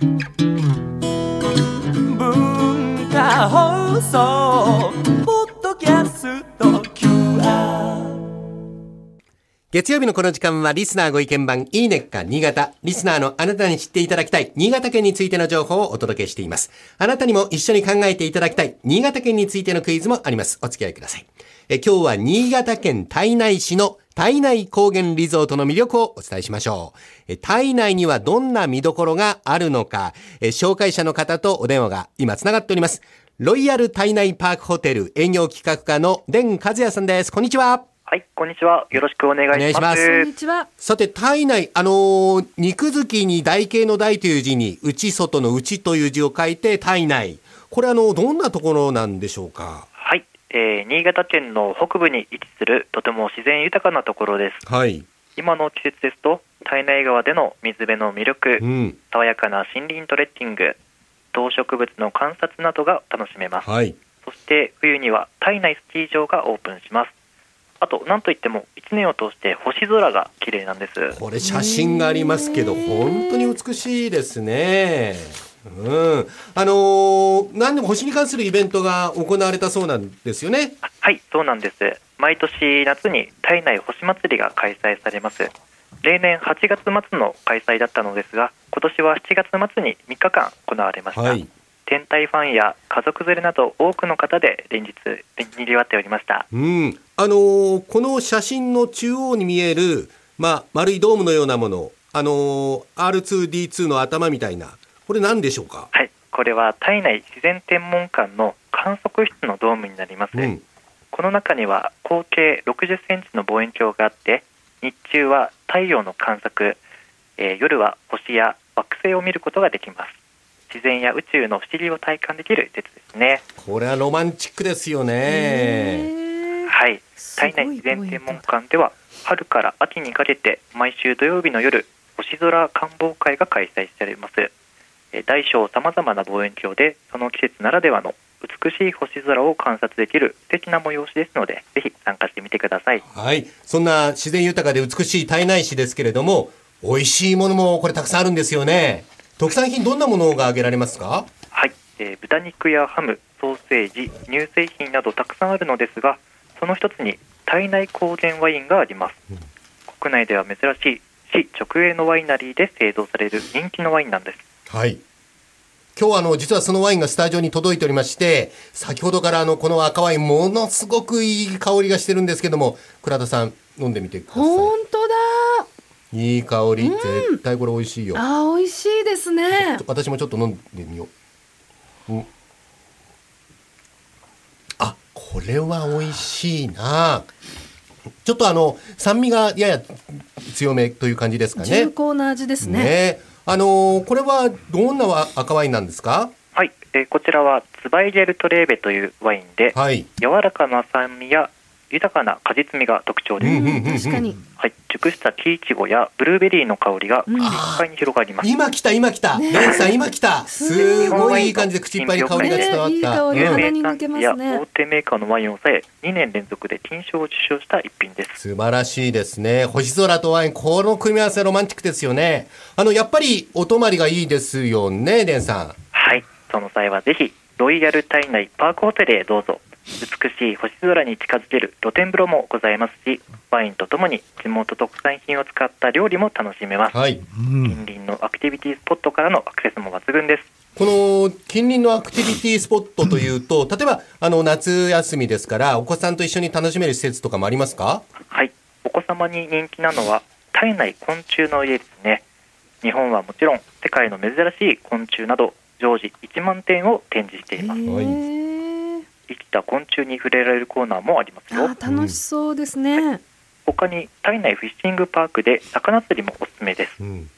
文化放送ポッドキャスト QR 月曜日のこの時間はリスナーご意見番いいねっか新潟。リスナーのあなたに知っていただきたい新潟県についての情報をお届けしています。あなたにも一緒に考えていただきたい新潟県についてのクイズもあります。お付き合いください。え今日は新潟県胎内市の胎内高原リゾートの魅力をお伝えしましょう。え胎内にはどんな見どころがあるのか、え紹介者の方とお電話が今つながっております。ロイヤル胎内パークホテル営業企画課の田和也さんです。こんにちは。はい、こんにちは。よろしくお願いします。お願いしますこんにちは。さて、体内、あのー肉付きに台形の台という字に、内外の内という字を書いて、体内。これ、あの、どんなところなんでしょうか？はい、えー新潟県の北部に位置するとても自然豊かなところです。はい。今の季節ですと、胎内川での水辺の魅力、うん。爽やかな森林トレッキング、動植物の観察などが楽しめます。はい。そして冬には胎内スキー場がオープンします。あと、なんといっても1年を通して星空が綺麗なんです。これ、写真がありますけど、本当に美しいですね。うん。あのー何でも星に関するイベントが行われたそうなんですよね。はい、そうなんです。毎年夏に体内星祭りが開催されます。例年8月末の開催だったのですが、今年は7月末に3日間行われました。はい。天体ファンや家族連れなど多くの方で連日にぎわっておりました。うん。あのーこの写真の中央に見える、まあ、丸いドームのようなもの、あのー R2D2 の頭みたいな、これ何でしょうか？はい、これは体内自然天文館の観測室のドームになります。うん。この中には合計60センチの望遠鏡があって、日中は太陽の観測、えー夜は星や惑星を見ることができます。自然や宇宙の不思議を体感できる施設ですね。これはロマンチックですよね。はい体内自然天文館では春から秋にかけて毎週土曜日の夜星空観望会が開催されます。えー大小さまざまな望遠鏡でその季節ならではの美しい星空を観察できる素敵な催しですのでぜひ参加してみてください。はい。そんな自然豊かで美しい胎内市ですけれども、美味しいものもこれたくさんあるんですよね。特産品どんなものが挙げられますか？はい、えー豚肉やハム、ソーセージ、乳製品などたくさんあるのですが、その一つに体内高原ワインがあります。国内では珍しい市直営のワイナリーで製造される人気のワインなんです。はい。今日はあの、実はそのワインがスタジオに届いておりまして、先ほどからあの、この赤ワインものすごくいい香りがしてるんですけども、倉田さん飲んでみてくださ本当だ。い。いい香り。絶対これ美味しいよ。あー、美味しいですね。私もちょっと飲んでみよう。うんあ、これは美味しいな。ちょっとあの酸味がやや強めという感じですかね。重厚な味ですね。ねあのーこれはどんなわ赤ワインなんですか？はい、えーこちらはツバイゲルトレーベというワインで、はい。柔らかな酸味や豊かな果実味が特徴です。うんうんうんうん確かに。はい、熟した木いちごやブルーベリーの香りが口いっぱいに広がります。今来た今来た。レンさん今来た。すごいいい感じで口いっぱいに香りが伝わった。有名産地や大手メーカーのワインを抑え、2年連続で金賞を受賞した一品です。素晴らしいですね。星空とワイン、この組み合わせロマンチックですよね。あの、やっぱりお泊まりがいいですよね、レンさん。はい、その際はぜひ、ロイヤル体内パークホテルへどうぞ。美しい星空に近づける露天風呂もございますし、ワインとともに地元特産品を使った料理も楽しめます。はい。近隣のアクティビティスポットからのアクセスも抜群です。この近隣のアクティビティスポットというと、例えば、あの、夏休みですから、お子さんと一緒に楽しめる施設とかもありますか？はい、お子様に人気なのは体内昆虫の家ですね。日本はもちろん世界の珍しい昆虫など常時1万点を展示しています。生きた昆虫に触れられるコーナーもありますよ楽しそうですね。他に体内フィッシングパークで魚釣りもおすすめです。うん。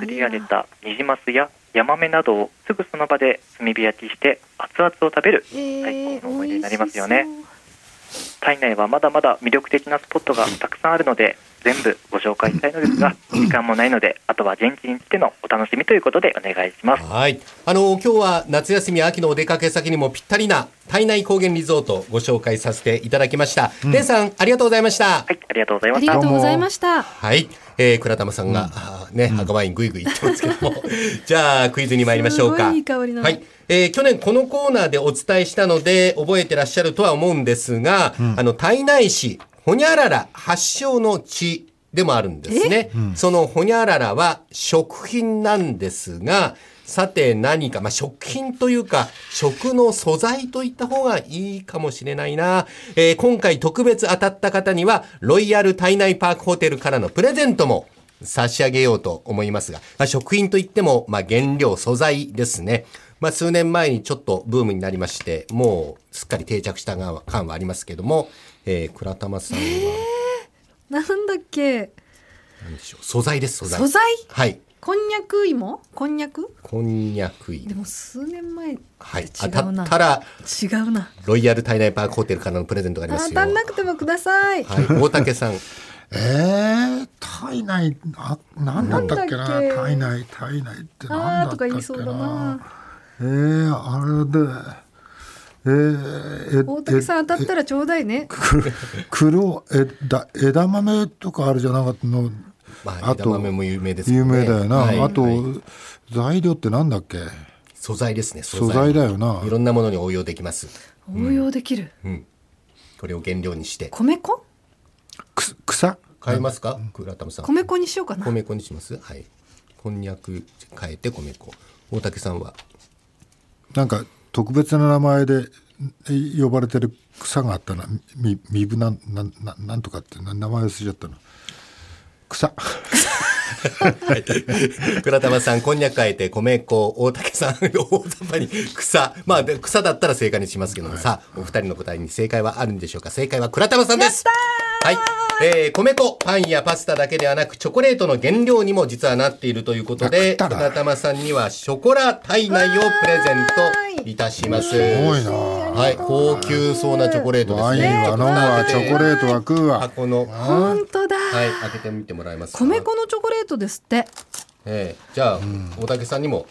釣り上げたニジマスやヤマメなどをすぐその場で炭火焼きして熱々を食べるえー最高の思い出になりますよね体内はまだまだ魅力的なスポットがたくさんあるので全部ご紹介したいのですが、時間もないので、あとは現地に来てのお楽しみということでお願いします。はい。あの、今日は夏休み秋のお出かけ先にもぴったりな体内高原リゾートご紹介させていただきました。レイさん、ありがとうございました。はい、ありがとうございましたありが。とうございました。はい。えー、倉玉さんが、あーね、赤ワインぐいぐい言ってますけども。じゃあ、クイズに参りましょうか。すごいいい香りのはい。えー、去年このコーナーでお伝えしたので、覚えてらっしゃるとは思うんですが、あの、胎内市、ほにゃらら発祥の地でもあるんですね。そのほにゃららは食品なんですが、さて何か、まあ、食品というか、食の素材といった方がいいかもしれないな。えー今回特別当たった方には、ロイヤル体内パークホテルからのプレゼントも差し上げようと思いますが、まあ、食品といっても、まあ、原料、素材ですね。まあ、数年前にちょっとブームになりまして、もうすっかり定着した感はありますけども、えー、倉玉さんはなんだっけ？何でしょう。素材です、素材。素材？はい。こんにゃく芋？こんにゃく？こんにゃく入りでも数年前はい。違当たうなったら、違うなロイヤル体内パークホテルからのプレゼントがありますよ。当たんなくてもください、はい。大竹さん。えー、体内あなんだったっけな？体内体内ってあーとかなんだったっけな？言いそうだなえー、あれでえー、え大竹さん当たったらちょうだいねく黒枝枝豆とかあるじゃなかったの？まあ、枝豆も有名ですけ有。名だよな、はいあと、はい材料ってなんだっけ？素材ですね。素材だよないろんなものに応用できます。応用できる、これを原料にして。米粉？く草？変えますか？倉玉さん。米粉にしようかな米粉にします？はい。こんにゃく変えて米粉。大竹さんは。なんか特別な名前でえ呼ばれてる草があったなみみぶなんなんなんなんとかってな名前忘れちゃったの草倉玉さん、こんにゃく変えて米粉。大竹さん、大雑把に草。まあ、で草だったら正解にしますけども、さあ、お二人の答えに正解はあるんでしょうか正解は倉玉さんです。はい。えー、米粉、パンやパスタだけではなく、チョコレートの原料にも実はなっているということあで、たな倉玉さんにはショコラ体内をプレゼントいたします。すごいな。はい、高級そうなチョコレートですワインね。は飲むわ。チョコレートは食うわ。箱の、本当だ、はい、開けてみてもらえますか？米粉のチョコレートですって。ええ。じゃあ、大竹さんにも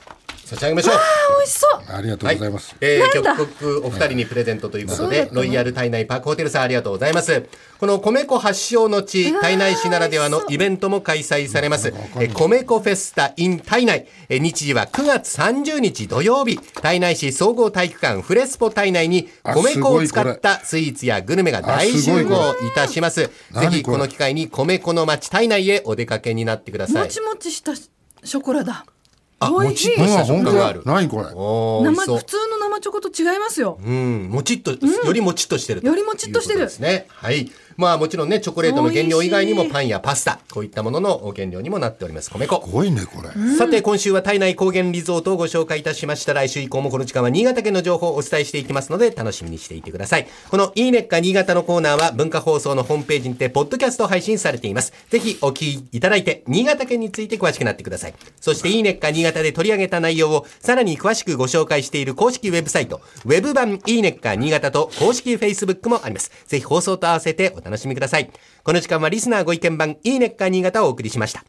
差し上げましょう。あ美味しそうありがとうございます、えー、なんだ極国お二人にプレゼントということでロイヤル体内パークホテルさんありがとうございます。この米粉発祥の地、体内市ならではのイベントも開催されます。えー米粉フェスタ in 体内。えー日時は9月30日土曜日、体内市総合体育館フレスポ体内にあ米粉を使ったスイーツやグルメが大集合こいたします。ぜひ何この機会に米粉の街体内へお出かけになってくださいもち。もちしたショコラだあ、美味しい。もちっとした食感がある。何これ。生普。通の生チョコと違いますよ。うん、もちっと、よりもちっとしてるとよりもちっとしてる。ですね。はい。まあもちろんね、チョコレートの原料以外にもパンやパスタ、こういったものの原料にもなっております。米粉。すごいねこれ、さて、今週は体内高原リゾートをご紹介いたしました。来週以降もこの時間は新潟県の情報をお伝えしていきますので、楽しみにしていてください。このいいねっか新潟のコーナーは文化放送のホームページにて、ポッドキャスト配信されています。ぜひお聞きいただいて、新潟県について詳しくなってください。そして、いいねっか新潟で取り上げた内容をさらに詳しくご紹介している公式ウェブサイト、ウェブ版いいねっか新潟と公式 Facebook もあります。ぜひ放送と合わせてお楽しみください。この時間はリスナーご意見番いいねっか新潟をお送りしました。